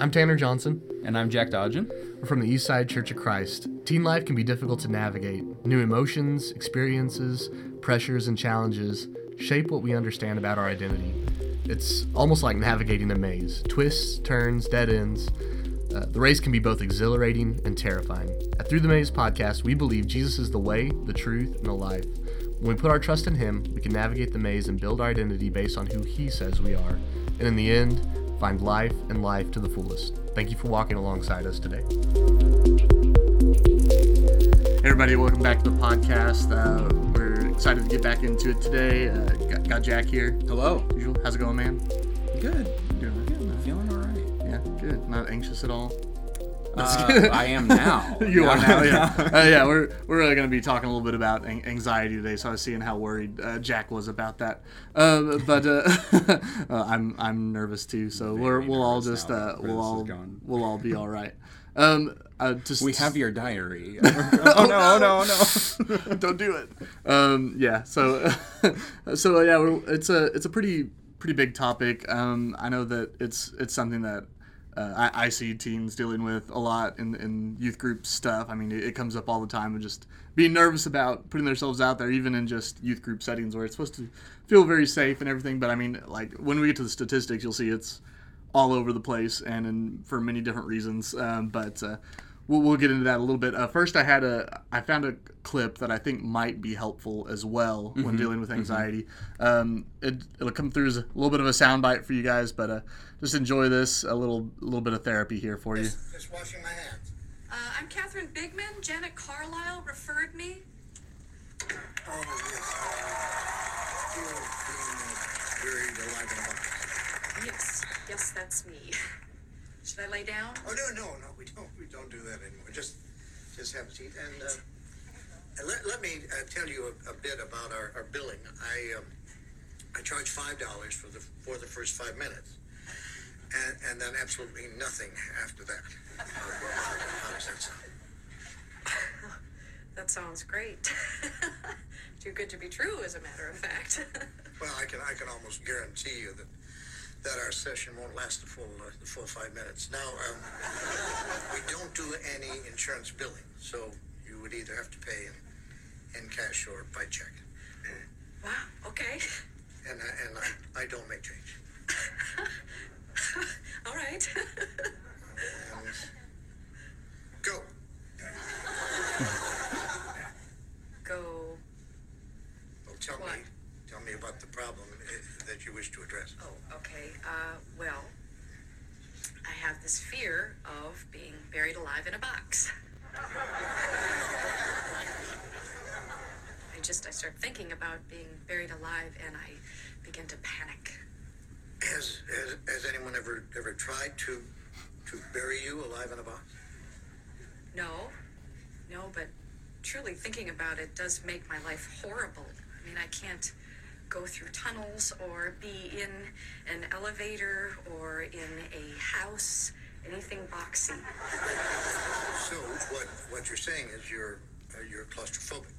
I'm Tanner Johnson. And I'm Jack Dodgen. We're from the East Side Church of Christ. Teen life can be difficult to navigate. New emotions, experiences, pressures, and challenges shape what we understand about our identity. It's almost like navigating a maze twists, turns, dead ends. Uh, the race can be both exhilarating and terrifying. At Through the Maze podcast, we believe Jesus is the way, the truth, and the life. When we put our trust in Him, we can navigate the maze and build our identity based on who He says we are. And in the end, find life and life to the fullest. Thank you for walking alongside us today. Hey everybody, welcome back to the podcast. Uh, we're excited to get back into it today. Uh, got, got Jack here. Hello. Usual. How's it going, man? Good. Doing Good. I'm feeling all right. Yeah, good. Not anxious at all. Uh, I am now. you are now, yeah. uh, yeah, we're we're really going to be talking a little bit about an- anxiety today. So I was seeing how worried uh, Jack was about that. Uh, but uh, I'm I'm nervous too. So we're we'll all just uh, we'll all we'll all be all right. Um, uh, just We have your diary. oh no! Oh no! Oh no! don't do it. Um, yeah. So, so yeah, we're, it's a it's a pretty pretty big topic. Um, I know that it's it's something that uh, I, I see teens dealing with a lot in, in youth group stuff. I mean, it, it comes up all the time and just being nervous about putting themselves out there, even in just youth group settings where it's supposed to feel very safe and everything. But I mean, like when we get to the statistics, you'll see it's all over the place and in, for many different reasons. Um, but uh, we'll, we'll get into that a little bit. Uh, first, I had a I found a clip that I think might be helpful as well when dealing with anxiety. Um, it, it'll come through as a little bit of a soundbite for you guys, but uh, just enjoy this a little little bit of therapy here for you. Just washing my hands. Uh, I'm Catherine Bigman. Janet Carlisle referred me. Oh, yes. Still being buried alive in a box. Yes, yes, that's me. Should I lay down? Oh, no, no, no, we don't, we don't do that anymore. Just, just have a seat. And, uh, let, let me uh, tell you a, a bit about our, our billing. I, um, I charge five dollars for the, for the first five minutes. And, and then absolutely nothing after that. How does that sound? That sounds great. Too good to be true, as a matter of fact. Well, I can I can almost guarantee you that that our session won't last the full uh, the full five minutes. Now, um, we don't do any insurance billing, so you would either have to pay in, in cash or by check. wow, okay. And I, and I, I don't make change. All right. And go. Go. Well, tell What? me tell me about the problem uh, that you wish to address. Oh, okay. Uh, well, I have this fear of being buried alive in a box. I just, I start thinking about being buried alive and I begin to panic. Has, has has anyone ever ever tried to to bury you alive in a box? No, no, but truly thinking about it does make my life horrible. I mean, I can't go through tunnels or be in an elevator or in a house, anything boxy. So what what you're saying is you're uh, you're claustrophobic.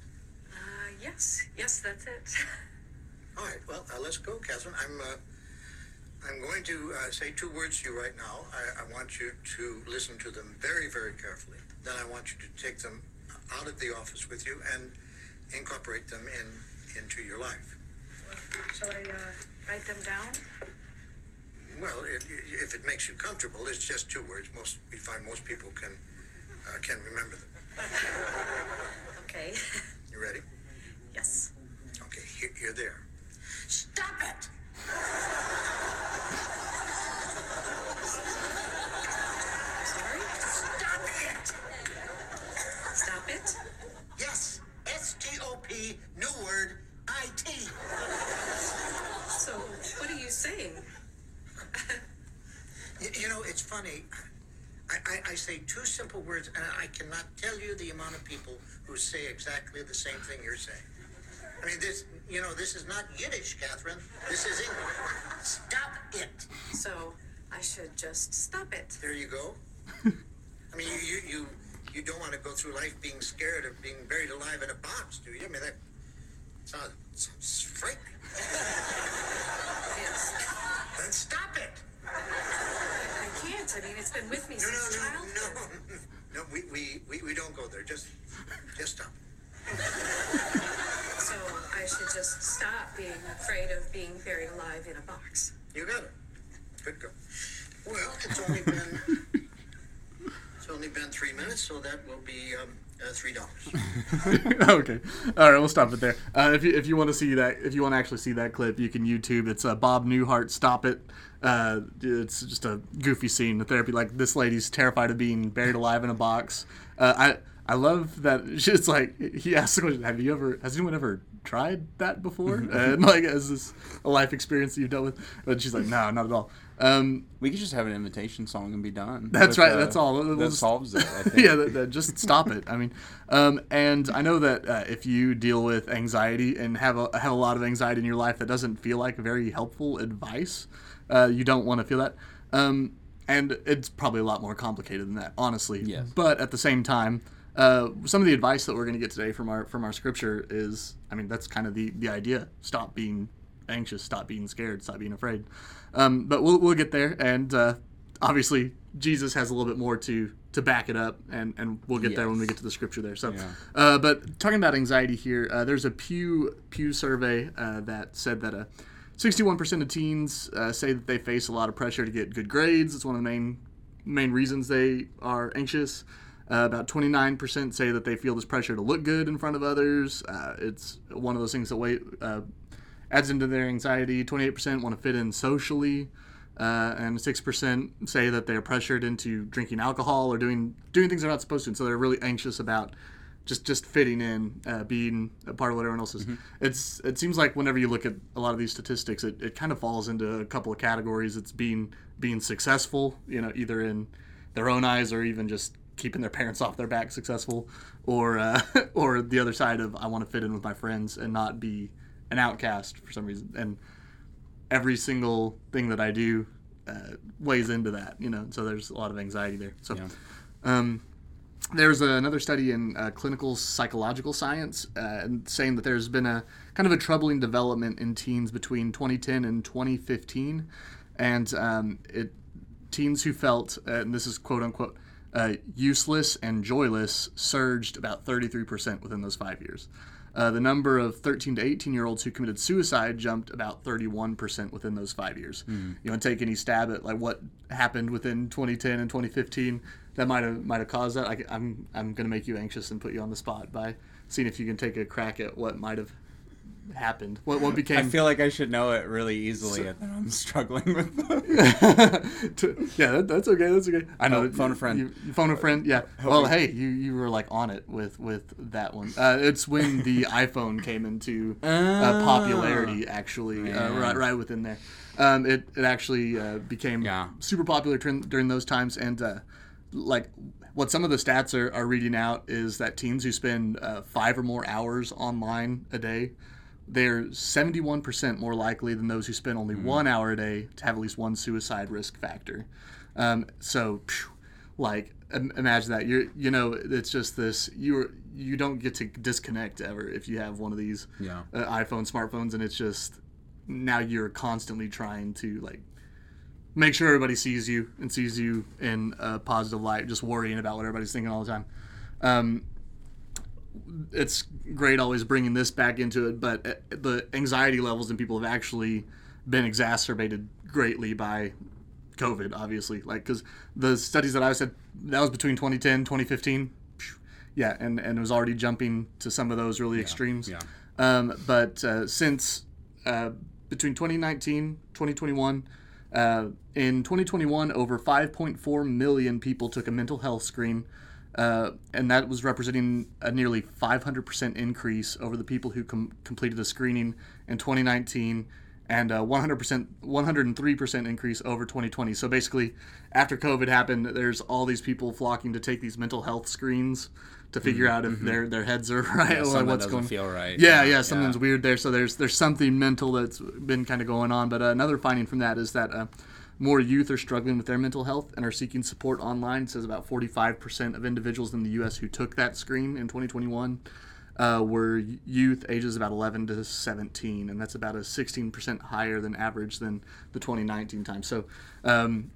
Uh, yes, yes, that's it. All right, well, uh, let's go, Catherine. I'm uh, I'm going to uh, say two words to you right now. I, I want you to listen to them very, very carefully. Then I want you to take them out of the office with you and incorporate them in into your life. Shall I uh, write them down? Well, if, if it makes you comfortable, it's just two words. Most we find most people can uh, can remember them. Who say exactly the same thing you're saying. I mean, this, you know, this is not Yiddish, Catherine. This is English. Stop it. So, I should just stop it. There you go. I mean, you, you, you, you don't want to go through life being scared of being buried alive in a box, do you? I mean, that okay. All right, we'll stop it there. Uh, if you if you want to see that, if you want to actually see that clip, you can YouTube. It's uh, Bob Newhart. Stop it. Uh, it's just a goofy scene in therapy. Like this lady's terrified of being buried alive in a box. Uh, I I love that. It's like he asks the question: Have you ever? Has anyone ever tried that before? and like, is this a life experience that you've dealt with? But she's like, No, not at all. Um, We could just have an invitation song and be done. That's right, uh, that's all. We'll that just- solves it. I think. yeah, that, that just stop it. I mean, um, and I know that uh, if you deal with anxiety and have a have a lot of anxiety in your life, that doesn't feel like very helpful advice. Uh, you don't want to feel that, um, and it's probably a lot more complicated than that, honestly. Yes. But at the same time, uh, some of the advice that we're going to get today from our from our scripture is, I mean, that's kind of the the idea. Stop being anxious. Stop being scared. Stop being afraid. Um, but we'll we'll get there, and uh, obviously Jesus has a little bit more to to back it up, and and we'll get there when we get to the scripture there. So, Yeah. uh, but talking about anxiety here, uh, there's a Pew Pew survey uh, that said that uh, 61% of teens uh, say that they face a lot of pressure to get good grades. It's one of the main main reasons they are anxious. Uh, about 29% say that they feel this pressure to look good in front of others. Uh, it's one of those things that weight, uh, adds into their anxiety. 28% want to fit in socially, uh, and 6% say that they're pressured into drinking alcohol or doing doing things they're not supposed to. And so they're really anxious about just just fitting in, uh, being a part of what everyone else is. It's it seems like whenever you look at a lot of these statistics, it, it kind of falls into a couple of categories. It's being being successful, you know, either in their own eyes or even just keeping their parents off their back successful, or uh, or the other side of I want to fit in with my friends and not be an outcast for some reason. And every single thing that I do uh, weighs into that, you know. So there's a lot of anxiety there. So. Yeah. Um, there's another study in uh, clinical psychological science uh, saying that there's been a kind of a troubling development in teens between 2010 and 2015, and um, it teens who felt and this is quote unquote uh, useless and joyless surged about 33% within those five years. Uh, the number of 13 to 18 year olds who committed suicide jumped about 31% within those five years. You want to take any stab at like what happened within 2010 and 2015 that might have might have caused that? I, I'm I'm going to make you anxious and put you on the spot by seeing if you can take a crack at what might have happened. What what became I feel like I should know it really easily, and I'm struggling with. To- yeah, that, that's okay. That's okay. I know. Oh, that phone you- a friend. You, you phone a friend. Yeah. Well, we- hey, you you were like on it with with that one. Uh, it's when the iPhone came into uh, Ah. popularity. Actually, uh, right right within there. Um, it it actually uh, became Yeah. super popular trin- during those times, and uh, like what some of the stats are, are reading out is that teens who spend uh, five or more hours online a day they're 71% more likely than those who spend only one hour a day to have at least one suicide risk factor. Um, so, phew, like, imagine that. You're, you know, it's just this. you're you don't get to disconnect ever if you have one of these Yeah. uh, iPhone smartphones, and it's just now you're constantly trying to like make sure everybody sees you and sees you in a positive light, just worrying about what everybody's thinking all the time. Um, it's great always bringing this back into it, but uh, the anxiety levels in people have actually been exacerbated greatly by COVID, obviously. Like, because the studies that I said, that was between 2010, 2015. Yeah, and, and it was already jumping to some of those really extremes. yeah. Um, but uh, since uh, between 2019, 2021, uh, in 2021, over 5.4 million people took a mental health screen, uh, and that was representing a nearly 500% increase over the people who com- completed the screening in 2019, and a 100%, 103% increase over 2020. So basically, after COVID happened, there's all these people flocking to take these mental health screens to figure out if their their heads are right or what's going. feel right. Yeah, Yeah, yeah, something's yeah. weird there. So there's there's something mental that's been kind of going on. But uh, another finding from that is that uh, more youth are struggling with their mental health and are seeking support online. It says about 45% of individuals in the U.S. who took that screen in 2021 uh, were youth ages about 11 to 17, and that's about a 16% higher than average than the 2019 time. So. Um,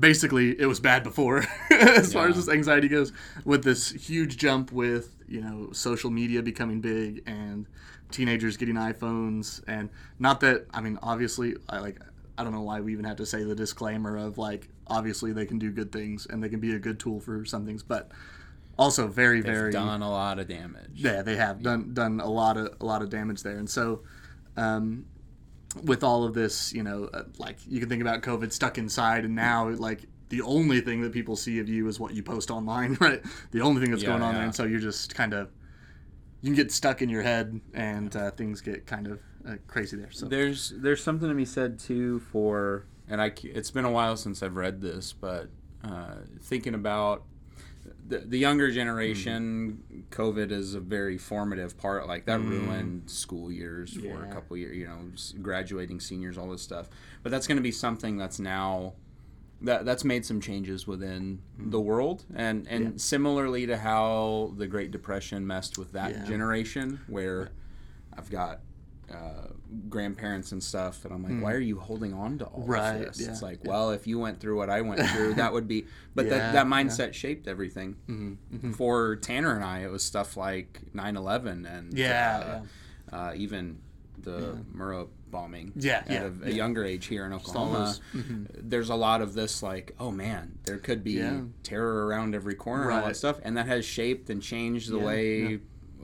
basically it was bad before as far as this anxiety goes with this huge jump with you know social media becoming big and teenagers getting iPhones and not that I mean obviously I like I don't know why we even have to say the disclaimer of like obviously they can do good things and they can be a good tool for some things but also very They've very done a lot of damage. yeah, they have done done a lot of a lot of damage there, and so um, with all of this, you know, uh, like you can think about COVID stuck inside, and now like the only thing that people see of you is what you post online, right? The only thing that's Yeah, going on there, and so you're just kind of you can get stuck in your head, and uh, things get kind of uh, crazy there. So There's there's something to be said too for, and I it's been a while since I've read this, but uh, thinking about the, the younger generation, COVID is a very formative part. Like that ruined school years for a Yeah. couple years. You know, graduating seniors, all this stuff. But that's going to be something that's now that that's made some changes within the world, and and Yeah. similarly to how the Great Depression messed with that Yeah. generation, where I've got uh, grandparents and stuff, and I'm like, why are you holding on to all Hmm. Right, of this? yeah, it's like, yeah. well, if you went through what I went through, that would be. But Yeah, that that mindset shaped everything. Mm-hmm, For Tanner and I, it was stuff like 9/11 and Yeah, uh, Uh, even the Murrah bombing. Yeah, at yeah, a, a younger age here in Oklahoma. those- There's a lot of this, like, oh man, there could be terror around every corner and all that stuff, and that has shaped and changed the way.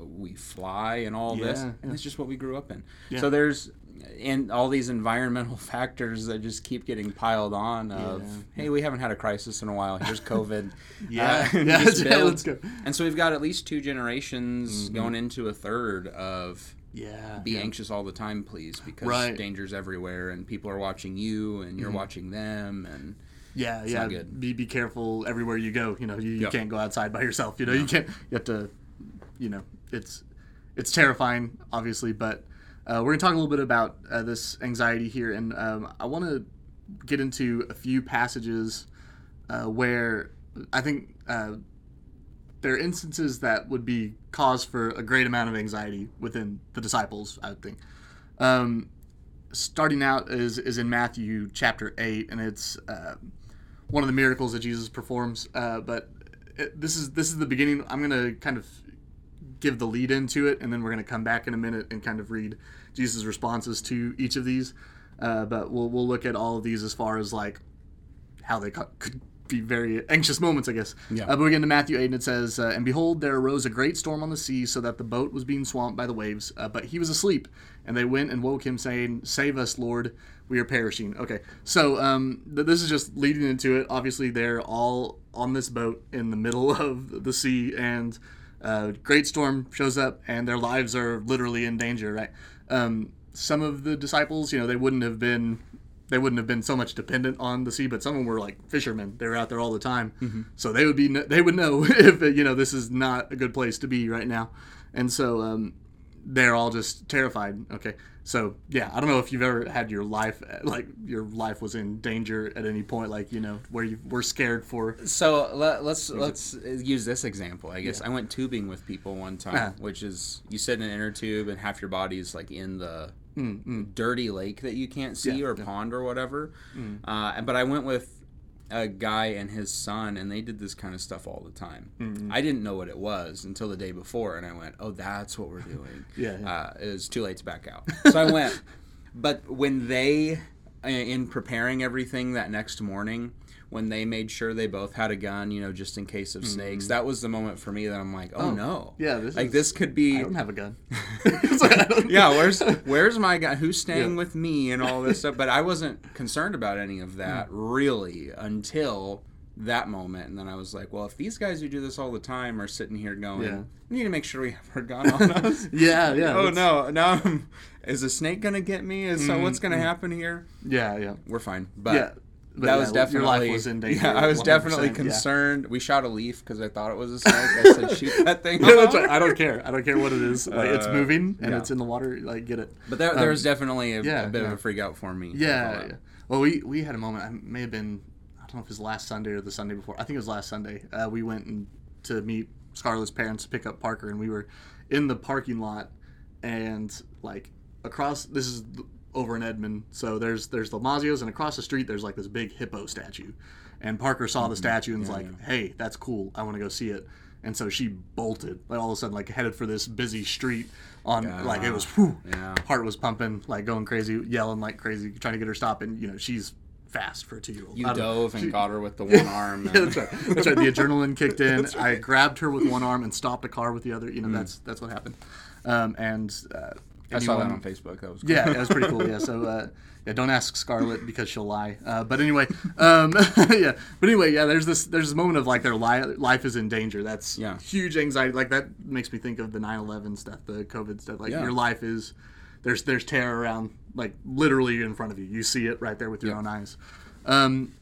We fly and all this, Yeah, and yeah. it's just what we grew up in. Yeah. So there's and all these environmental factors that just keep getting piled on of hey we haven't had a crisis in a while here's covid Yeah. Uh, Yeah, let's go. and so we've got at least two generations Mm-hmm. going into a third of yeah, be yeah. anxious all the time please because Right. danger's everywhere and people are watching you and you're watching them and Yeah, yeah. Be be careful everywhere you go. You know, you, you Yep. can't go outside by yourself. You know, you can't. You have to. You know, it's it's terrifying, obviously. But uh, we're gonna talk a little bit about uh, this anxiety here, and um, I want to get into a few passages uh, where I think uh, there are instances that would be cause for a great amount of anxiety within the disciples. I would think. Um, starting out is is in Matthew chapter eight, and it's uh, one of the miracles that Jesus performs. Uh, but it, this is this is the beginning. I'm gonna kind of give the lead into it, and then we're gonna come back in a minute and kind of read Jesus' responses to each of these. Uh, but we'll we'll look at all of these as far as like how they co- could be very anxious moments, I guess. Yeah. Uh, but we get into Matthew 8, and it says, uh, And behold, there arose a great storm on the sea, so that the boat was being swamped by the waves. Uh, but he was asleep. And they went and woke him, saying, Save us, Lord, we are perishing. Okay, so um, th- this is just leading into it. Obviously, they're all on this boat in the middle of the sea, and uh, great storm shows up, and their lives are literally in danger, right? Um, some of the disciples, you know, they wouldn't have been they wouldn't have been so much dependent on the sea, but some of them were like fishermen. They were out there all the time, so they would be they would know if you know this is not a good place to be right now, and so um, they're all just terrified. Okay, so yeah, I don't know if you've ever had your life like your life was in danger at any point, like you know where you were scared for. so let, let's let's use this example i guess i went tubing with people one time Ah. which is you sit in an inner tube and half your body's like in the Mm, mm. dirty lake that you can't see Yeah, or yeah. pond or whatever uh, but i went with a guy and his son and they did this kind of stuff all the time Mm-hmm. i didn't know what it was until the day before and i went oh that's what we're doing Yeah, yeah. Uh, it was too late to back out so i went but when they uh, in preparing everything that next morning when they made sure they both had a gun you know just in case of snakes that was the moment for me that i'm like oh, Mm-hmm. Oh, no yeah, this like is- this could be I don't have a gun. It's like, I don't- yeah, where's where's my guy? Who's staying Yeah. with me and all this stuff? But I wasn't concerned about any of that Hmm. really until that moment, and then I was like, well, if these guys who do this all the time are sitting here going, Yeah. we need to make sure we have our gun on us. Yeah, yeah. oh that's- no, now I'm, is a snake gonna get me? Is so what's Mm, gonna happen here? Yeah, yeah. We're fine, but. yeah. But that yeah, was definitely your life was in danger. Yeah, I was 100%, definitely yeah. concerned. We shot a leaf because I thought it was a snake. I said, "Shoot that thing!" Yeah, that's right. I don't care. I don't care what it is. Like it's Uh, moving and yeah. it's in the water. Like get it. But there, there Um, was definitely a, yeah, a bit yeah. of a freak out for me. Yeah, yeah. Well, we we had a moment. I may have been. I don't know if it was last Sunday or the Sunday before. I think it was last Sunday. Uh, we went and, to meet Scarlett's parents, to pick up Parker, and we were in the parking lot, and like across. This is over in Edmond, so there's there's the Mazzio's, and across the street there's like this big hippo statue, and Parker saw the statue and was like, "Hey, that's cool. I want to go see it." And so she bolted, like all of a sudden, like headed for this busy street. On like it was, whew, Yeah. heart was pumping, like going crazy, yelling like crazy, trying to get her stop. And you know she's fast for a two year old. You dove and got her with the one arm. Yeah, that's right. That's right. The adrenaline kicked in. I grabbed her with one arm and stopped a car with the other. You know, that's that's what happened. Um, and uh, I saw that on Facebook. That was cool. yeah, that was pretty cool. Yeah, so uh, yeah, don't ask Scarlett because she'll lie. Uh, but anyway, um, yeah, but anyway, yeah. There's this there's this moment of like their li- life is in danger. That's Yeah. huge anxiety. Like that makes me think of the 9/11 stuff, the COVID stuff. Like Yeah. your life is there's there's terror around like literally in front of you. You see it right there with your Yeah. own eyes. Um,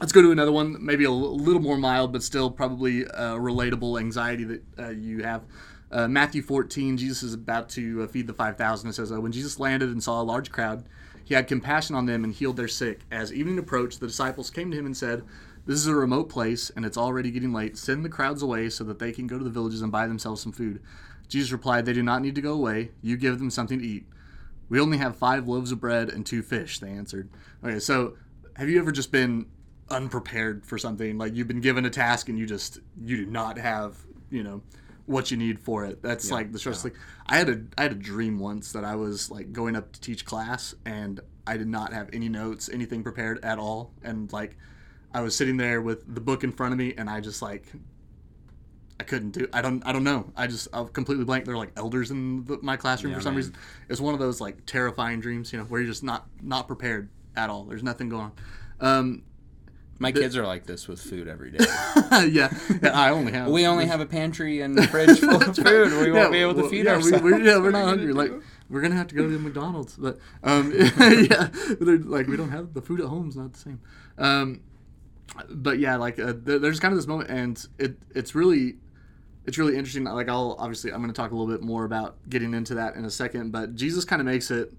let's go to another one, maybe a l- little more mild, but still probably uh, relatable anxiety that uh, you have. Uh, Matthew 14, Jesus is about to uh, feed the 5,000. It says, uh, When Jesus landed and saw a large crowd, he had compassion on them and healed their sick. As evening approached, the disciples came to him and said, This is a remote place, and it's already getting late. Send the crowds away so that they can go to the villages and buy themselves some food. Jesus replied, They do not need to go away. You give them something to eat. We only have five loaves of bread and two fish, they answered. Okay, so have you ever just been unprepared for something? Like you've been given a task and you just you do not have, you know, what you need for it. That's like the stress like I had a I had a dream once that I was like going up to teach class and I did not have any notes, anything prepared at all. And like I was sitting there with the book in front of me and I just like I couldn't do. I don't. I don't know. I just. I'm completely blank. There are like elders in the, my classroom Yeah, for some man. reason. It's one of those like terrifying dreams, you know, where you're just not not prepared at all. There's nothing going on. Um, My kids are like this with food every day. yeah, yeah, I only have. we only have a pantry and fridge full of food. We won't be able to well, feed yeah, ourselves. We, we're, yeah, we're not hungry. Like we're gonna have to go to McDonald's, but um, yeah, like we don't have the food at home is not the same. Um, but yeah, like uh, there, there's kind of this moment, and it it's really it's really interesting. Like I'll obviously I'm going to talk a little bit more about getting into that in a second, but Jesus kind of makes it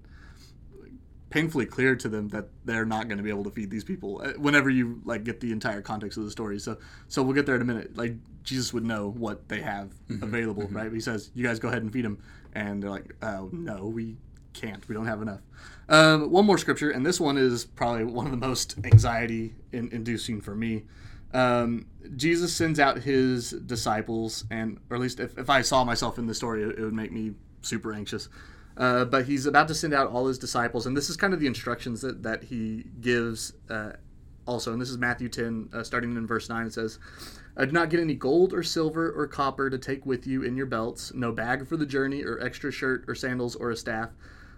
painfully clear to them that they're not going to be able to feed these people uh, whenever you like get the entire context of the story. So so we'll get there in a minute. Like jesus would know what they have available right? He says you guys go ahead and feed them and they're like oh no we can't. We don't have enough. Um, one more scripture and this one is probably one of the most anxiety in, inducing for me. Um, jesus sends out his disciples and or at least if, if i saw myself in the story it, it would make me super anxious uh, but he's about to send out all his disciples, and this is kind of the instructions that, that he gives uh, also. And this is Matthew 10, uh, starting in verse 9. It says, uh, Do not get any gold or silver or copper to take with you in your belts, no bag for the journey, or extra shirt or sandals or a staff.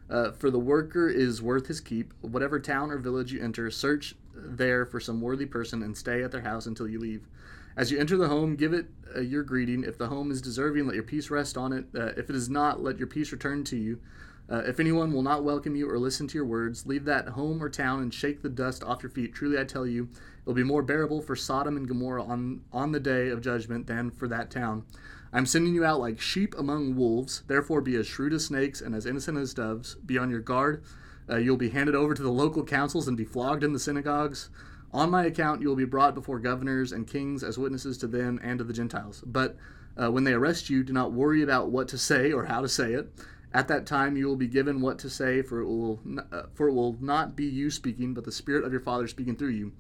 Uh, for the worker is worth his keep. Whatever town or village you enter, search there for some worthy person and stay at their house until you leave. As you enter the home, give it uh, your greeting. If the home is deserving, let your peace rest on it. Uh, if it is not, let your peace return to you. Uh, if anyone will not welcome you or listen to your words, leave that home or town and shake the dust off your feet. Truly, I tell you, it will be more bearable for Sodom and Gomorrah on, on the day of judgment than for that town. I'm sending you out like sheep among wolves. Therefore, be as shrewd as snakes and as innocent as doves. Be on your guard. Uh, you'll be handed over to the local councils and be flogged in the synagogues. On my account, you will be brought before governors and kings as witnesses to them and to the Gentiles. But uh, when they arrest you, do not worry about what to say or how to say it. At that time, you will be given what to say, for it will uh, for it will not be you speaking, but the Spirit of your Father speaking through you.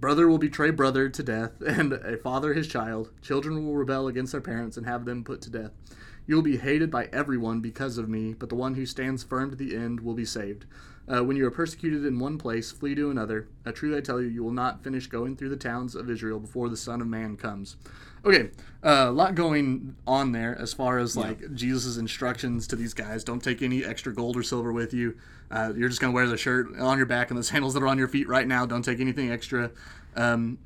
Brother will betray brother to death, and a father his child. Children will rebel against their parents and have them put to death. You will be hated by everyone because of me, but the one who stands firm to the end will be saved. Uh, when you are persecuted in one place, flee to another. Uh, truly I tell you, you will not finish going through the towns of Israel before the Son of Man comes. Okay, uh, a lot going on there as far as like Jesus' instructions to these guys. Don't take any extra gold or silver with you. Uh, you're just gonna wear the shirt on your back and the sandals that are on your feet right now. Don't take anything extra. Um,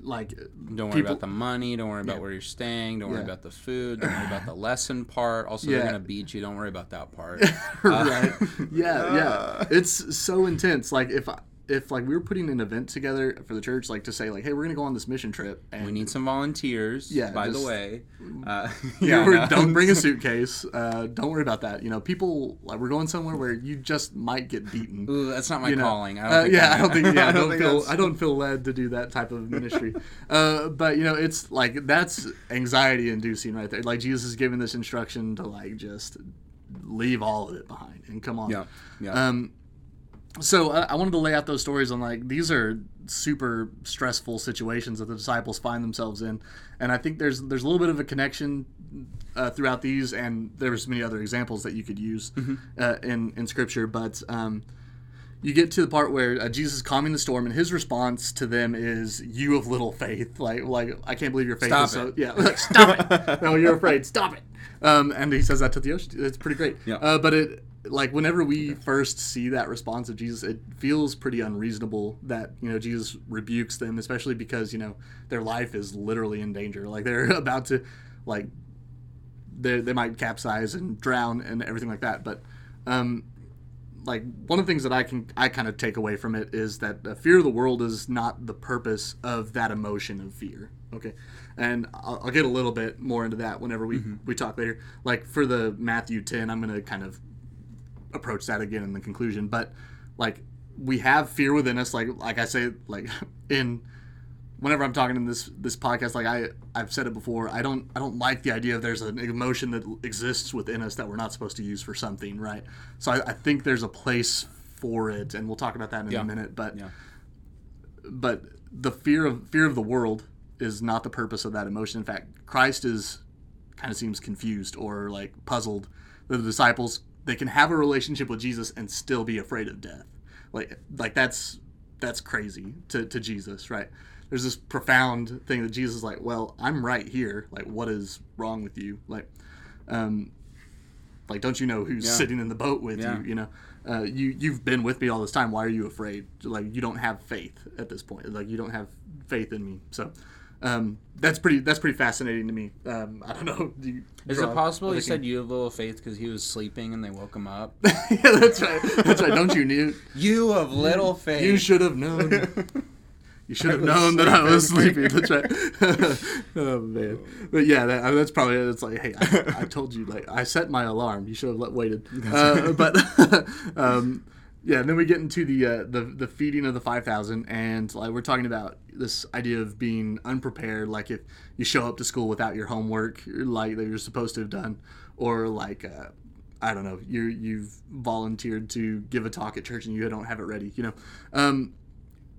like Don't worry people- about the money. Don't worry about Yeah. where you're staying. Don't worry Yeah. about the food. Don't worry about the lesson part. Also, Yeah. they're gonna beat you. Don't worry about that part. right uh, yeah yeah it's so intense like if I, if like we were putting an event together for the church like to say like hey we're gonna go on this mission trip and we need some volunteers. Yeah, By just- the way, uh, yeah, I know. don't bring a suitcase uh, don't worry about that you know people like we're going somewhere where you just might get beaten Ooh, that's not my you calling. I don't Uh, think yeah, I'm- don't think. Yeah, I don't, think feel. that's- I don't feel led to do that type of ministry. uh, but you know, it's like that's anxiety inducing right there. Like Jesus is giving this instruction to like just leave all of it behind and come on. Yeah, yeah. Um, so uh, I wanted to lay out those stories on like these are super stressful situations that the disciples find themselves in, and I think there's there's a little bit of a connection uh, throughout these, and there's many other examples that you could use uh, in in scripture, but. Um, you get to the part where uh, Jesus is calming the storm, and his response to them is, "You of little faith." Like, like I can't believe your faith Stop is so. it. Yeah, like, stop it. No, you're afraid. Stop it. Um, and he says that to the ocean. It's pretty great. Yeah. Uh, but it, like, whenever we first see that response of Jesus, it feels pretty unreasonable that you know Jesus rebukes them, especially because you know their life is literally in danger. Like they're about to, like, they they might capsize and drown and everything like that. But um, like one of the things that I can I kind of take away from it is that the fear of the world is not the purpose of that emotion of fear. Okay, and I'll, I'll get a little bit more into that whenever we we talk later. Like for the Matthew ten, I'm gonna kind of approach that again in the conclusion. But like we have fear within us. Like like I say like in whenever I'm talking in this this podcast, like I I've said it before, I don't I don't like the idea of there's an emotion that exists within us that we're not supposed to use for something, right? So I, I think there's a place for it, and we'll talk about that in Yeah. a minute. But Yeah. but the fear of fear of the world is not the purpose of that emotion. In fact, Christ is kind of seems confused or like puzzled. The disciples they can have a relationship with Jesus and still be afraid of death. Like like that's that's crazy to, to Jesus, right? There's this profound thing that Jesus is like, well, I'm right here. Like, what is wrong with you? Like, um, like, don't you know who's Yeah. sitting in the boat with Yeah. you? You know, uh, you you've been with me all this time. Why are you afraid? Like, you don't have faith at this point. Like, you don't have faith in me. So, um, that's pretty that's pretty fascinating to me. Um, I don't know. Do you Is it possible he said you have little faith because he was sleeping and they woke him up? yeah, that's right. That's right. Don't you knew? you of little faith. You should have known. You should have known that I was sleeping. sleeping. That's right. oh man. But yeah, that, that's probably it's like, hey, I, I told you, like, I set my alarm. You should have let, waited. Uh, but um, yeah, and then we get into the uh, the the feeding of the five thousand, and like we're talking about this idea of being unprepared. Like if you show up to school without your homework, like that you're supposed to have done, or like. Uh, I don't know. You you've volunteered to give a talk at church and you don't have it ready. You know, um,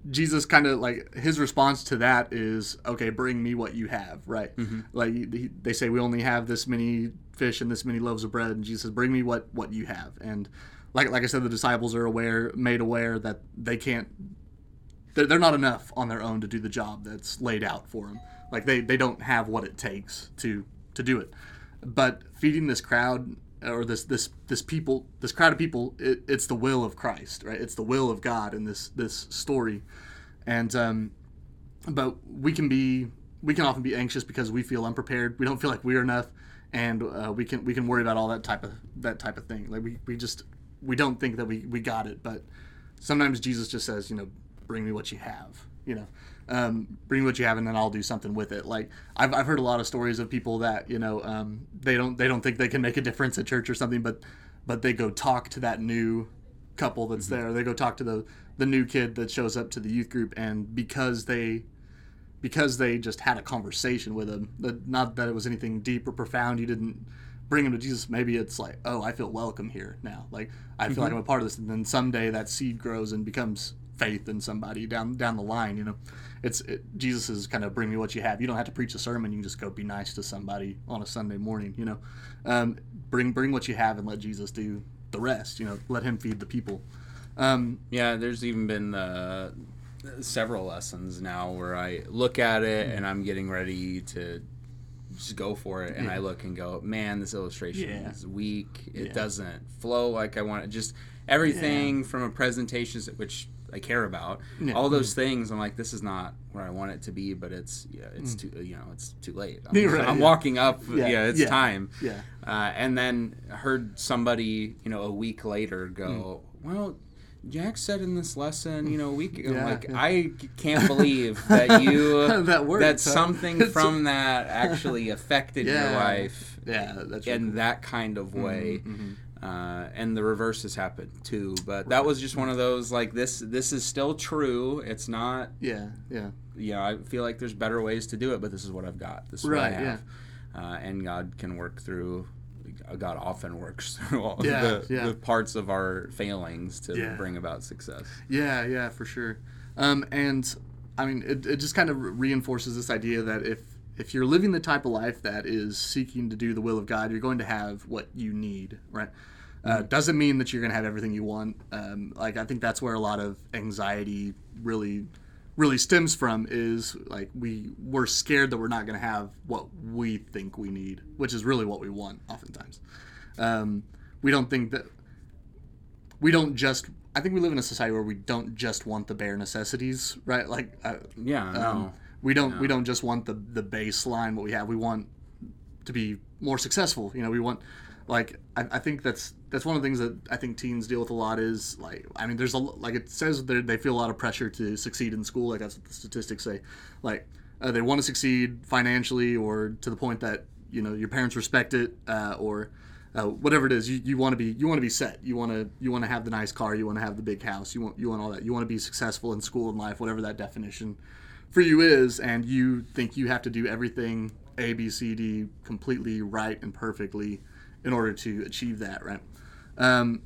Jesus kind of like his response to that is, okay, bring me what you have, right? Like he, they say, we only have this many fish and this many loaves of bread, and Jesus says, bring me what what you have. And like like I said, the disciples are aware, made aware that they can't, they're, they're not enough on their own to do the job that's laid out for them. Like they they don't have what it takes to to do it. But feeding this crowd or this this this people this crowd of people it, it's the will of christ right it's the will of god in this this story and um but we can be we can often be anxious because we feel unprepared we don't feel like we're enough and uh, we can we can worry about all that type of that type of thing like we, we just we don't think that we we got it but sometimes jesus just says you know bring me what you have you know um, bring me what you have and then i'll do something with it. Like I've, I've heard a lot of stories of people that you know um, they don't they don't think they can make a difference at church or something but but they go talk to that new couple that's there. They go talk to the the new kid that shows up to the youth group and because they because they just had a conversation with him that not that it was anything deep or profound you didn't bring him to jesus maybe it's like oh i feel welcome here now. Like i feel like i'm a part of this. And then someday that seed grows and becomes faith in somebody down down the line you know? It's it, jesus is kind of bring me what you have. You don't have to preach a sermon. You can just go be nice to somebody on a sunday morning you know? Um, bring bring what you have and let jesus do the rest you know? Let him feed the people. Um, Yeah, there's even been uh, several lessons now where I look at it and I'm getting ready to just go for it, and I look and go, man, this illustration Yeah. is weak. It Yeah. doesn't flow like I want it. Just everything from a presentation, which I care about, Yeah. all those things. I'm like, this is not where I want it to be, but it's yeah, it's too you know, it's too late. I'm, Mm. Right, I'm yeah. walking up. Yeah, Yeah, it's yeah. time. yeah Uh, and then heard somebody, you know, a week later go, well, Jack said in this lesson, you know, a week ago, Yeah, like, yeah. I can't believe that you, That worked, that huh? something from that actually affected Yeah. your life yeah that's in really that kind of way. Mhm. Uh, and the reverse has happened too, but that was just one of those like this. This is still true. It's not. yeah yeah Yeah, I feel like there's better ways to do it, but this is what I've got. This is what I Right, yeah. have, uh, and God can work through God often works through all Yeah, the, yeah. the parts of our failings to Yeah. bring about success. Yeah, yeah, for sure. Um, and I mean, it, it just kind of reinforces this idea that if if you're living the type of life that is seeking to do the will of God, you're going to have what you need, right? Uh, doesn't mean that you're going to have everything you want. Um, like I think that's where a lot of anxiety really, really stems from. Is like we we're scared that we're not going to have what we think we need, which is really what we want. Oftentimes, um, we don't think that we don't just i think we live in a society where we don't just want the bare necessities right like uh, Yeah, no. um, we don't we don't just want the the baseline what we have we want to be more successful you know we want like I, I think that's that's one of the things that i think teens deal with a lot is like i mean there's a like it says they feel a lot of pressure to succeed in school like that's what the statistics say. Like uh, they want to succeed financially or to the point that you know your parents respect it uh, or uh, whatever it is you, you want to be you want to be set. You want to you want to have the nice car you want to have the big house you want you want all that. You want to be successful in school and life whatever that definition for you is and you think you have to do everything a b c d completely right and perfectly in order to achieve that right um,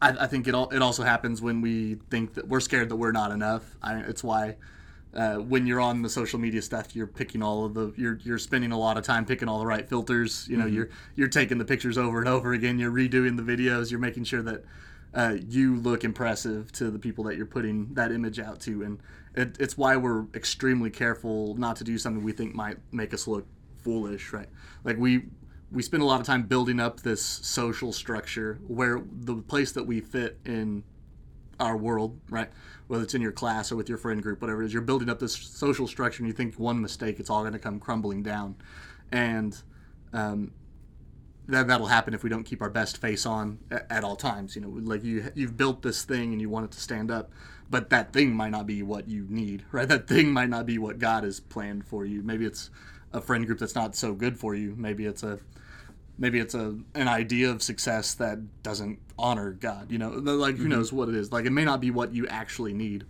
I, I think it all it also happens when we think that we're scared that we're not enough I, it's why uh, when you're on the social media stuff, you're picking all of the you're you're spending a lot of time picking all the right filters. You know, you're you're taking the pictures over and over again. You're redoing the videos. You're making sure that uh, you look impressive to the people that you're putting that image out to, and it, it's why we're extremely careful not to do something we think might make us look foolish, right? Like we we spend a lot of time building up this social structure where the place that we fit in our world, right? Whether it's in your class or with your friend group, whatever it is, you're building up this social structure, and you think one mistake, it's all going to come crumbling down, and um, that that'll happen if we don't keep our best face on at, at all times. You know, like you you've built this thing and you want it to stand up, but that thing might not be what you need, right? That thing might not be what God has planned for you. Maybe it's a friend group that's not so good for you. Maybe it's a maybe it's a an idea of success that doesn't honor God. You know, like who knows what it is. Like it may not be what you actually need,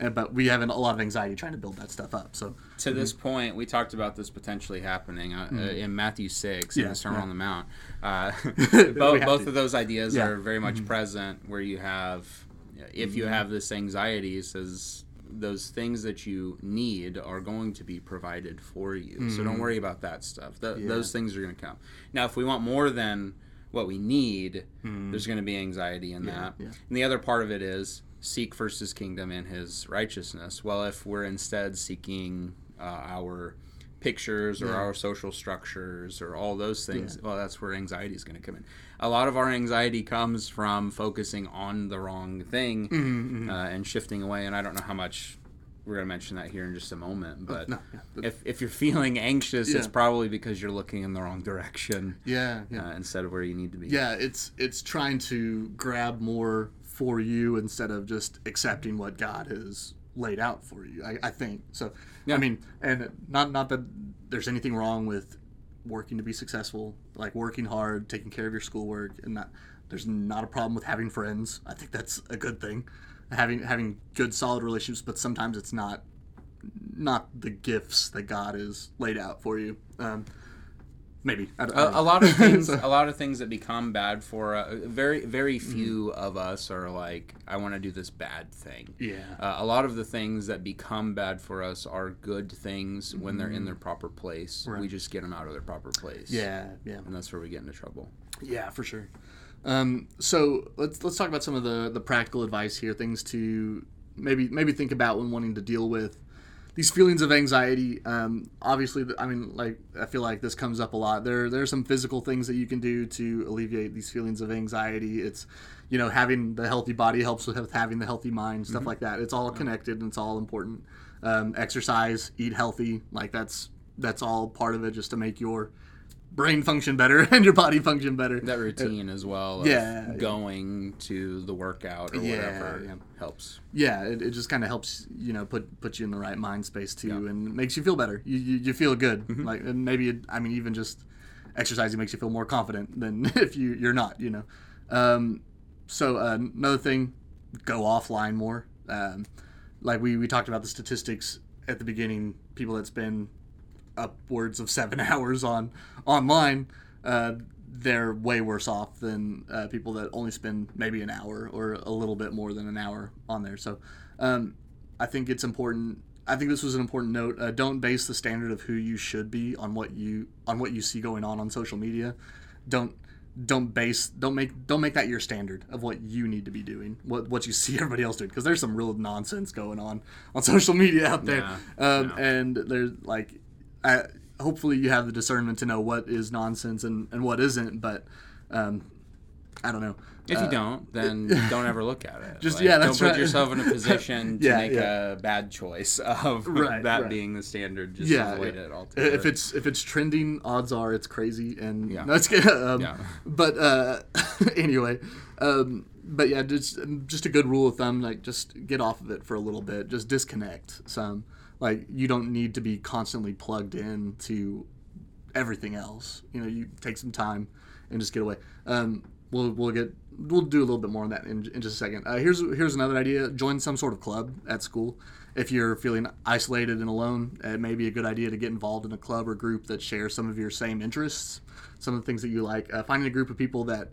uh, but we have a lot of anxiety trying to build that stuff up. So to this point, we talked about this potentially happening uh, uh, in Matthew 6 in Yeah, the Sermon yeah. on the Mount. Uh, both, both to. of those ideas Yeah. are very much present where you have, if you have this anxiety, it says those things that you need are going to be provided for you. So don't worry about that stuff. Th- Yeah. Those things are going to come. Now, if we want more than what we need, there's going to be anxiety in that. yeah. And the other part of it is seek first his kingdom and his righteousness. Well, if we're instead seeking uh, our pictures or Yeah. our social structures or all those things, well, that's where anxiety is going to come in. A lot of our anxiety comes from focusing on the wrong thing Mm-hmm, Uh, and shifting away. And I don't know how much we're going to mention that here in just a moment, but no, if, if you're feeling anxious, it's probably because you're looking in the wrong direction yeah, yeah. uh, instead of where you need to be. yeah it's it's trying to grab more for you instead of just accepting what god has laid out for you i, I think so Yeah. i mean and not not that there's anything wrong with working to be successful like working hard taking care of your schoolwork and not there's not a problem with having friends. I think that's a good thing. Having having good solid relationships but sometimes it's not not the gifts that god has laid out for you. Um, maybe. I, don't- I don't a, a lot of things So- a lot of things that become bad for uh, very very few of us are like i want to do this bad thing. Yeah. Uh, a lot of the things that become bad for us are good things when they're in their proper place. We just get them out of their proper place. Yeah yeah. And that's where we get into trouble. Yeah, for sure. Um, so let's let's talk about some of the the practical advice here, things to maybe maybe think about when wanting to deal with these feelings of anxiety. Um, obviously, I mean, like I feel like this comes up a lot. There there are some physical things that you can do to alleviate these feelings of anxiety. It's you know having the healthy body helps with having the healthy mind, stuff like that. It's all connected and it's all important. Um, exercise, eat healthy, like that's that's all part of it, just to make your brain function better and your body function better. that routine as well yeah, yeah. going to the workout or Yeah, whatever yeah. helps yeah, it, it just kind of helps you know put put you in the right mind space too, and makes you feel better. You you, you feel good. Mm-hmm. Like and maybe it, I mean even just exercising makes you feel more confident than if you you're not. You know. Um, so uh, another thing, go offline more. Um, like we we talked about the statistics at the beginning. People that spend upwards of seven hours on online. Uh, they're way worse off than uh, people that only spend maybe an hour or a little bit more than an hour on there. So um, I think it's important. I think this was an important note. Uh, don't base the standard of who you should be on what you on what you see going on on social media. Don't don't base don't make don't make that your standard of what you need to be doing what what you see everybody else doing because there's some real nonsense going on on social media out there Yeah, um, yeah. and there's like I, hopefully you have the discernment to know what is nonsense and, and what isn't but um, i don't know If Uh, you don't, then don't ever look at it. Just- Like, yeah, that's don't put right. yourself in a position to Yeah, make yeah. a bad choice of Right, that right. being the standard. Just yeah, avoid it altogether. if it's if it's trending odds are it's crazy and Yeah. no, it's good um, Yeah. but uh anyway um but yeah just just a good rule of thumb like just get off of it for a little bit just disconnect some like you don't need to be constantly plugged in to everything else. You know you take some time and just get away. Um we'll we'll get we'll do a little bit more on that in, in just a second. Uh, here's here's another idea. Join some sort of club at school. If you're feeling isolated and alone it may be a good idea to get involved in a club or group that shares some of your same interests some of the things that you like. Uh, finding a group of people that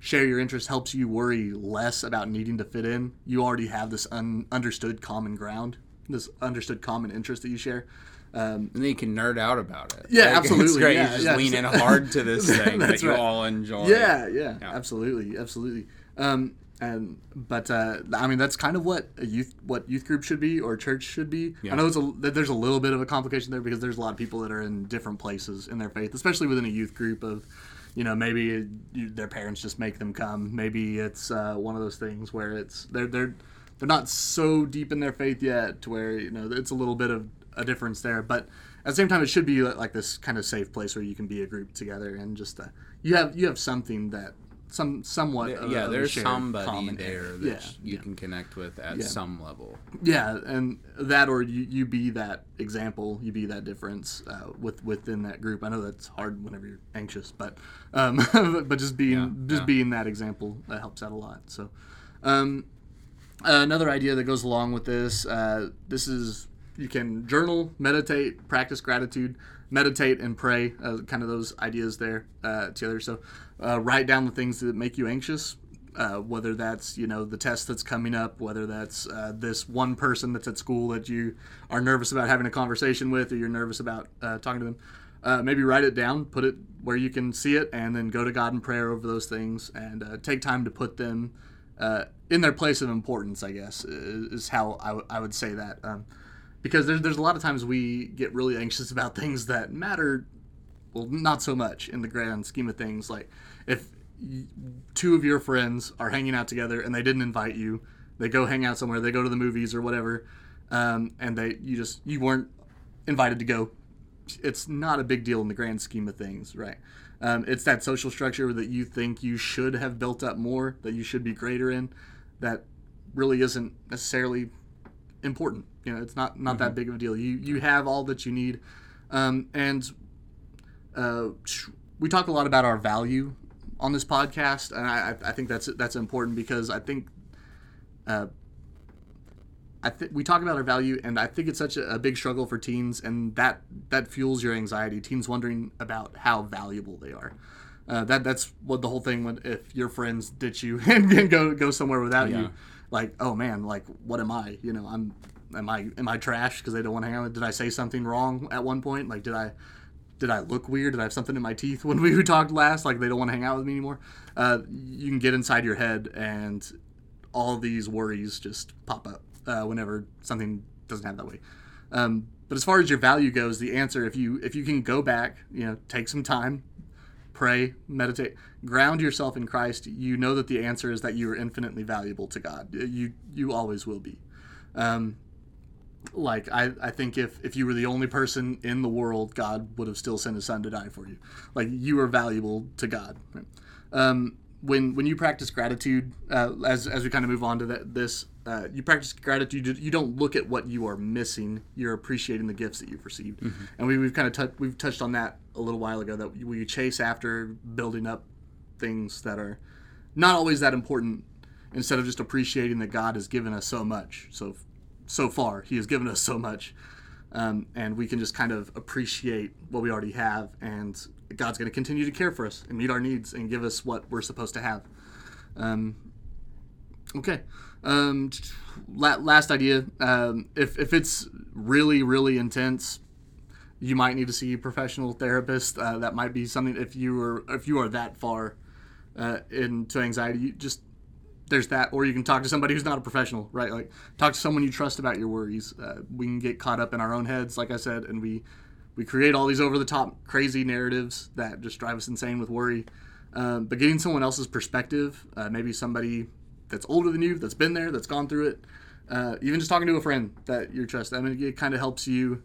share your interests helps you worry less about needing to fit in. You already have this un- understood common ground this understood common interest that you share um, and then you can nerd out about it. Yeah, Like, absolutely, It's great. yeah, you just yeah. lean in hard to this thing that you right. all enjoy. Yeah, yeah, Yeah. absolutely, absolutely. Um, and but uh, I mean that's kind of what a youth what youth group should be or church should be. Yeah. I know it's a, there's a little bit of a complication there because there's a lot of people that are in different places in their faith, especially within a youth group of. You know, maybe you, their parents just make them come. Maybe it's uh, one of those things where it's they're they're they're not so deep in their faith yet to where you know it's a little bit of a difference there. But at the same time, it should be like this kind of safe place where you can be a group together and just uh, you have you have something that some somewhat of, yeah, a there's somebody there that yeah, you yeah. can connect with at Yeah. some level. Yeah, and that or you, you be that example, you be that difference uh, with within that group. I know that's hard whenever you're anxious, but um, but just being just being that example that helps out a lot. So um, another idea that goes along with this, uh, this is you can journal, meditate, practice gratitude, meditate and pray. Uh, kind of those ideas there uh, together. So uh, write down the things that make you anxious uh, whether that's you know the test that's coming up, whether that's uh, this one person that's at school that you are nervous about having a conversation with, or you're nervous about uh, talking to them. Uh, maybe write it down, put it where you can see it, and then go to God in prayer over those things, and uh, take time to put them uh, in their place of importance. I guess is, how I, w- I would say that, um, because there's there's a lot of times we get really anxious about things that matter well, not so much in the grand scheme of things. Like if two of your friends are hanging out together and they didn't invite you, they go hang out somewhere, they go to the movies or whatever, um, and they you just you weren't invited to go. It's not a big deal in the grand scheme of things, right? Um, it's that social structure that you think you should have built up more, that you should be greater in, that really isn't necessarily important. You know, it's not not that big of a deal. You you have all that you need, um, and uh, we talk a lot about our value on this podcast, and I, I think that's that's important because I think uh, I think we talk about our value, and I think it's such a, a big struggle for teens, and that that fuels your anxiety. Teens wondering about how valuable they are. Uh, that that's what the whole thing when if your friends ditch you and, go go somewhere without Yeah. you, like oh man, like what am I? You know, I'm am I am I trash because they don't want to hang out? with Did I say something wrong at one point? Like did I did I look weird? Did I have something in my teeth when we talked last? Like they don't want to hang out with me anymore. Uh, you can get inside your head, and all these worries just pop up uh, whenever something doesn't have that way. Um, but as far as your value goes, the answer if you if you can go back, you know, take some time, pray, meditate, ground yourself in Christ, you know that the answer is that you are infinitely valuable to God. You you always will be. Um, like I, I think if, if you were the only person in the world, God would have still sent His Son to die for you. Like you are valuable to God. Um, when when you practice gratitude, uh, as as we kind of move on to that this, uh, you practice gratitude. you- don't look at what you are missing. You're appreciating the gifts that you've received. And we, we've kind of tou- we've touched on that a little while ago. That we chase after building up things that are not always that important instead of just appreciating that God has given us so much. So so far, He has given us so much, um, and we can just kind of appreciate what we already have and God's going to continue to care for us and meet our needs and give us what we're supposed to have. Um, okay. Um, la- last idea. Um, if, if it's really, really intense, you might need to see a professional therapist. Uh, that might be something if you are if you are that far uh, into anxiety. You just there's that, or you can talk to somebody who's not a professional, right? Like talk to someone you trust about your worries. Uh, we can get caught up in our own heads, like I said, and we we create all these over the top, crazy narratives that just drive us insane with worry. Um, but getting someone else's perspective, uh, maybe somebody that's older than you, that's been there, that's gone through it, uh, even just talking to a friend that you trust. I mean, it kind of helps you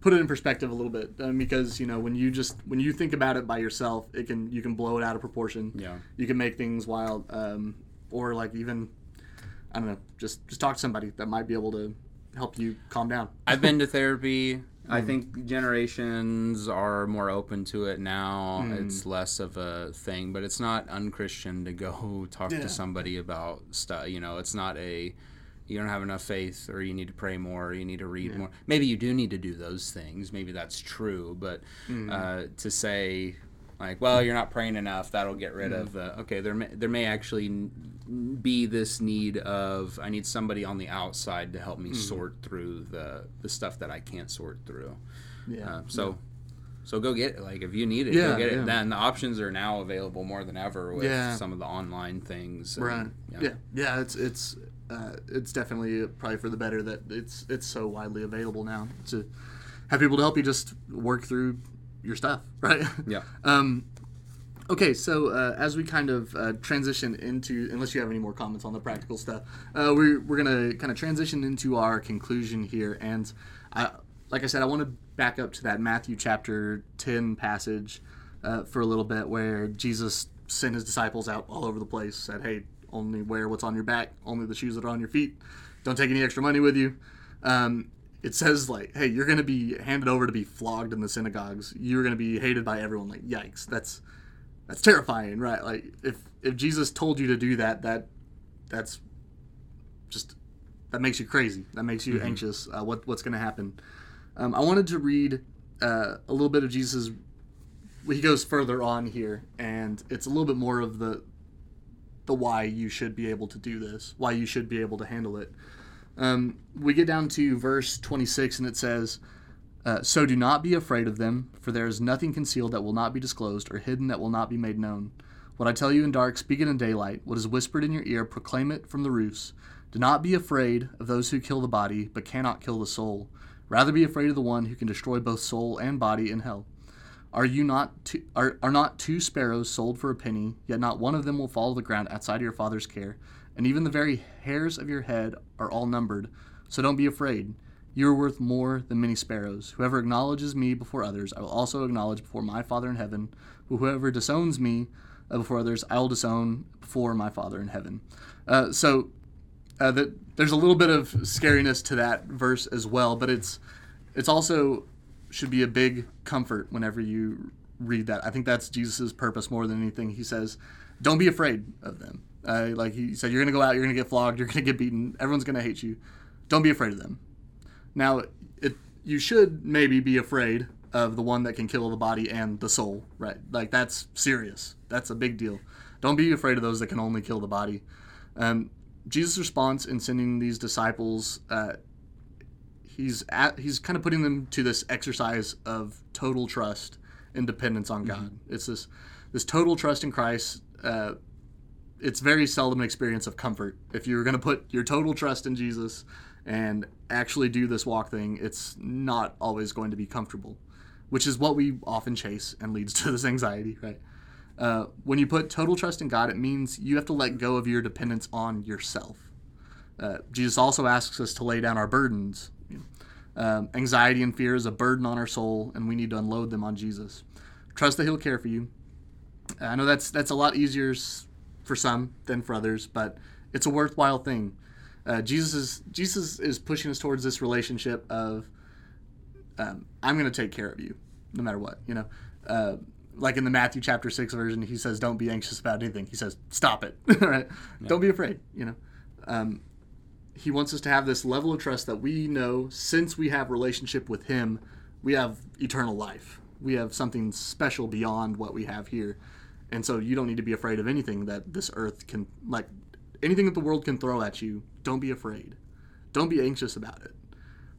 put it in perspective a little bit um, because you know when you just when you think about it by yourself, it can you can blow it out of proportion. Yeah. You can make things wild, um, or like even I don't know, just just talk to somebody that might be able to help you calm down. I've been to therapy. I mm. think generations are more open to it now. Mm. It's less of a thing, but it's not unchristian to go talk Yeah. to somebody about stuff. You know, it's not a you don't have enough faith or you need to pray more or you need to read more. Maybe you do need to do those things. Maybe that's true, but mm. uh, to say like, well, you're not praying enough, that'll get rid of the okay, there may, there may actually be this need of I need somebody on the outside to help me sort through the the stuff that I can't sort through. Yeah. Uh, so so go get it. Like if you need it, Yeah, go get yeah. it. Then the options are now available more than ever with Yeah. some of the online things. and- Right. Yeah. yeah. It's it's uh, it's definitely probably for the better that it's it's so widely available now to have people to help you just work through your stuff, right? Yeah. Um, okay, so uh, as we kind of uh, transition into, unless you have any more comments on the practical stuff, uh, we're, we're going to kind of transition into our conclusion here. And I, like I said, I want to back up to that Matthew chapter 10 passage uh, for a little bit where Jesus sent his disciples out all over the place, said, hey, only wear what's on your back, only the shoes that are on your feet. Don't take any extra money with you. Um, it says like, hey, you're going to be handed over to be flogged in the synagogues. You're going to be hated by everyone. Like, yikes, that's that's terrifying, right? Like, if if Jesus told you to do that, that that's just that makes you crazy. That makes you anxious. Uh, what what's going to happen? Um, I wanted to read uh, a little bit of Jesus. He goes further on here, and it's a little bit more of the the why you should be able to do this, why you should be able to handle it. Um, we get down to verse 26, and it says, uh, So do not be afraid of them, for there is nothing concealed that will not be disclosed, or hidden that will not be made known. What I tell you in dark, speak it in daylight. What is whispered in your ear, proclaim it from the roofs. Do not be afraid of those who kill the body, but cannot kill the soul. Rather be afraid of the one who can destroy both soul and body in hell. Are you not two, are, are not two sparrows sold for a penny, yet not one of them will fall to the ground outside of your father's care? And even the very hairs of your head are all numbered. So don't be afraid. You are worth more than many sparrows. Whoever acknowledges me before others, I will also acknowledge before my Father in heaven. But whoever disowns me uh, before others, I will disown before my Father in heaven. Uh, so uh, there's a little bit of scariness to that verse as well, but it's it's also should be a big comfort whenever you read that. I think that's Jesus' purpose more than anything. He says, "Don't be afraid of them." Uh, like he said, you're gonna go out, you're gonna get flogged, you're gonna get beaten, everyone's gonna hate you. Don't be afraid of them. Now, it you should maybe be afraid of the one that can kill the body and the soul, right? Like that's serious. That's a big deal. Don't be afraid of those that can only kill the body. Um, Jesus' response in sending these disciples, uh, he's at, he's kind of putting them to this exercise of total trust and dependence on God. It's this this total trust in Christ. Uh, it's very seldom an experience of comfort. If you're going to put your total trust in Jesus and actually do this walk thing, it's not always going to be comfortable, which is what we often chase and leads to this anxiety, right? Uh, when you put total trust in God, it means you have to let go of your dependence on yourself. Uh, Jesus also asks us to lay down our burdens. Um, anxiety and fear is a burden on our soul, and we need to unload them on Jesus. Trust that He'll care for you. I know that's that's a lot easier for some than for others, but it's a worthwhile thing. Uh, Jesus is Jesus is pushing us towards this relationship of um, I'm going to take care of you, no matter what. You know, uh, like in the Matthew chapter six version, he says, "Don't be anxious about anything." He says, "Stop it, right? Don't be afraid." You know, um, he wants us to have this level of trust that we know since we have relationship with him, we have eternal life. we have something special beyond what we have here, and so you don't need to be afraid of anything that this earth can like anything that the world can throw at you. Don't be afraid. Don't be anxious about it.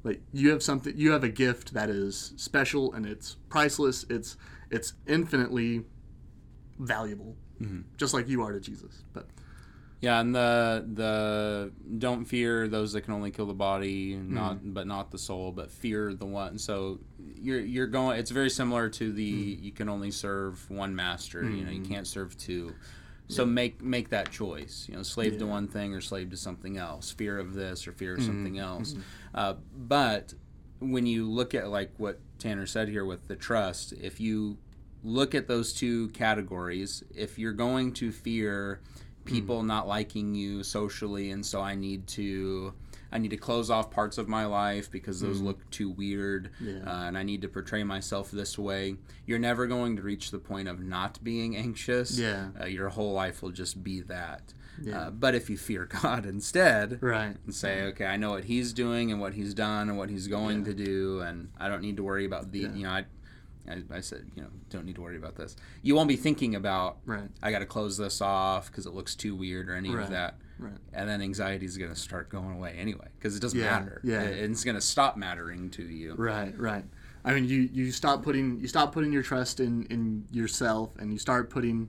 Like you have something, you have a gift that is special and it's priceless. It's it's infinitely valuable, mm-hmm. just like you are to Jesus. But Yeah, and the the don't fear those that can only kill the body, not Mm-hmm. but not the soul, but fear the one. So you're you're going. It's very similar to the Mm-hmm. you can only serve one master. You know, you can't serve two. So make make that choice. You know, slave to one thing or slave to something else. Fear of this or fear of Mm-hmm. something else. Uh, but when you look at like what Tanner said here with the trust, if you look at those two categories, if you're going to fear people not liking you socially and so I need to I need to close off parts of my life because those look too weird Yeah. uh, and I need to portray myself this way. You're never going to reach the point of not being anxious. Yeah. Uh, your whole life will just be that. Yeah. Uh, but if you fear God instead, right, and say, okay, I know what he's doing and what he's done and what he's going Yeah. to do, and I don't need to worry about the, you know, I, I, I said, you know, don't need to worry about this. You won't be thinking about, right, I got to close this off because it looks too weird or any Right. of that. right. And then anxiety is going to start going away anyway because it doesn't Yeah, matter. yeah. It- it's going to stop mattering to you. Right, right. I mean, you you stop putting you stop putting your trust in in yourself, and you start putting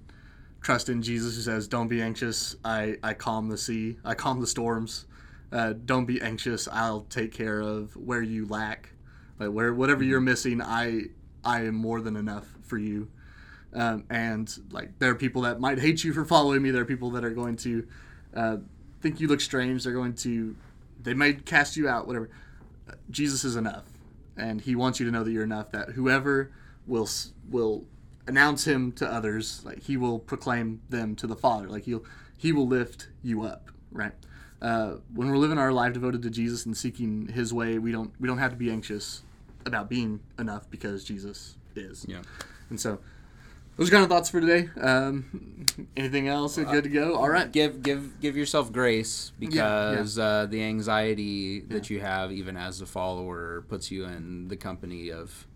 trust in Jesus, who says, "Don't be anxious. I I calm the sea. I calm the storms. Uh, don't be anxious. I'll take care of where you lack, like where whatever you're missing. I I am more than enough for you." Um, and like there are people that might hate you for following me. There are people that are going to uh, think you look strange. They're going to they may cast you out. Whatever. Jesus is enough, and He wants you to know that you're enough. That whoever will will announce Him to others, like He will proclaim them to the Father. Like He'll He will lift you up. Right. Uh, when we're living our life devoted to Jesus and seeking His way, we don't we don't have to be anxious about being enough because Jesus is. Yeah. And so, those are kind of thoughts for today. Um, anything else? Good to go. All right. Give give give yourself grace yeah. because Uh, the anxiety that you have, even as a follower, puts you in the company of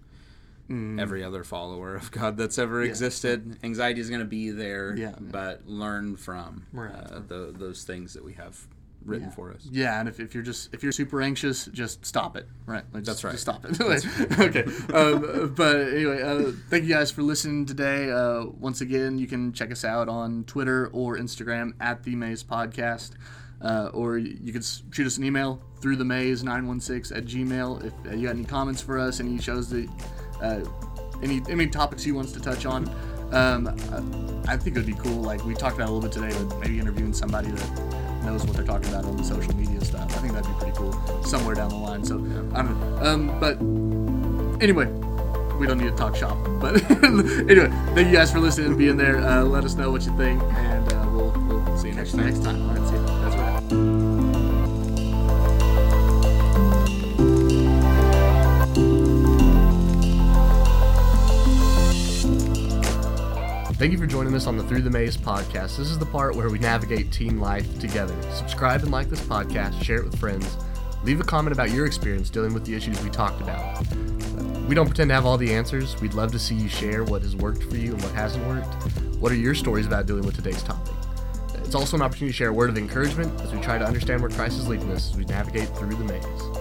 every other follower of God that's ever existed. Anxiety is going to be there, Yeah. but learn from Right. uh, tho- those things that we have written Yeah. for us. Yeah, and if, if you're just if you're super anxious, just stop it. Right. Like, That's just- right. Just stop it. okay. Um, but anyway, uh, thank you guys for listening today. Uh, once again, you can check us out on Twitter or Instagram at the Maze Podcast. Uh, or you could shoot us an email through the maze 916 at gmail if uh, you got any comments for us any shows that uh, any any topics you want us to touch on um, I, I think it would be cool like we talked about a little bit today but maybe interviewing somebody that knows what they're talking about on the social media stuff. I think that'd be pretty cool somewhere down the line so i don't know. Um, but anyway we don't need to talk shop but anyway thank you guys for listening and being there. Uh, let us know what you think and uh, we'll, we'll See you next time. next time. All right see you. that's right Thank you for joining us on the Through the Maze podcast. This is the part where we navigate teen life together. Subscribe and like this podcast, share it with friends, leave a comment about your experience dealing with the issues we talked about. We don't pretend to have all the answers. We'd love to see you share what has worked for you and what hasn't worked. What are your stories about dealing with today's topic? It's also an opportunity to share a word of encouragement as we try to understand where Christ is leading us as we navigate through the maze.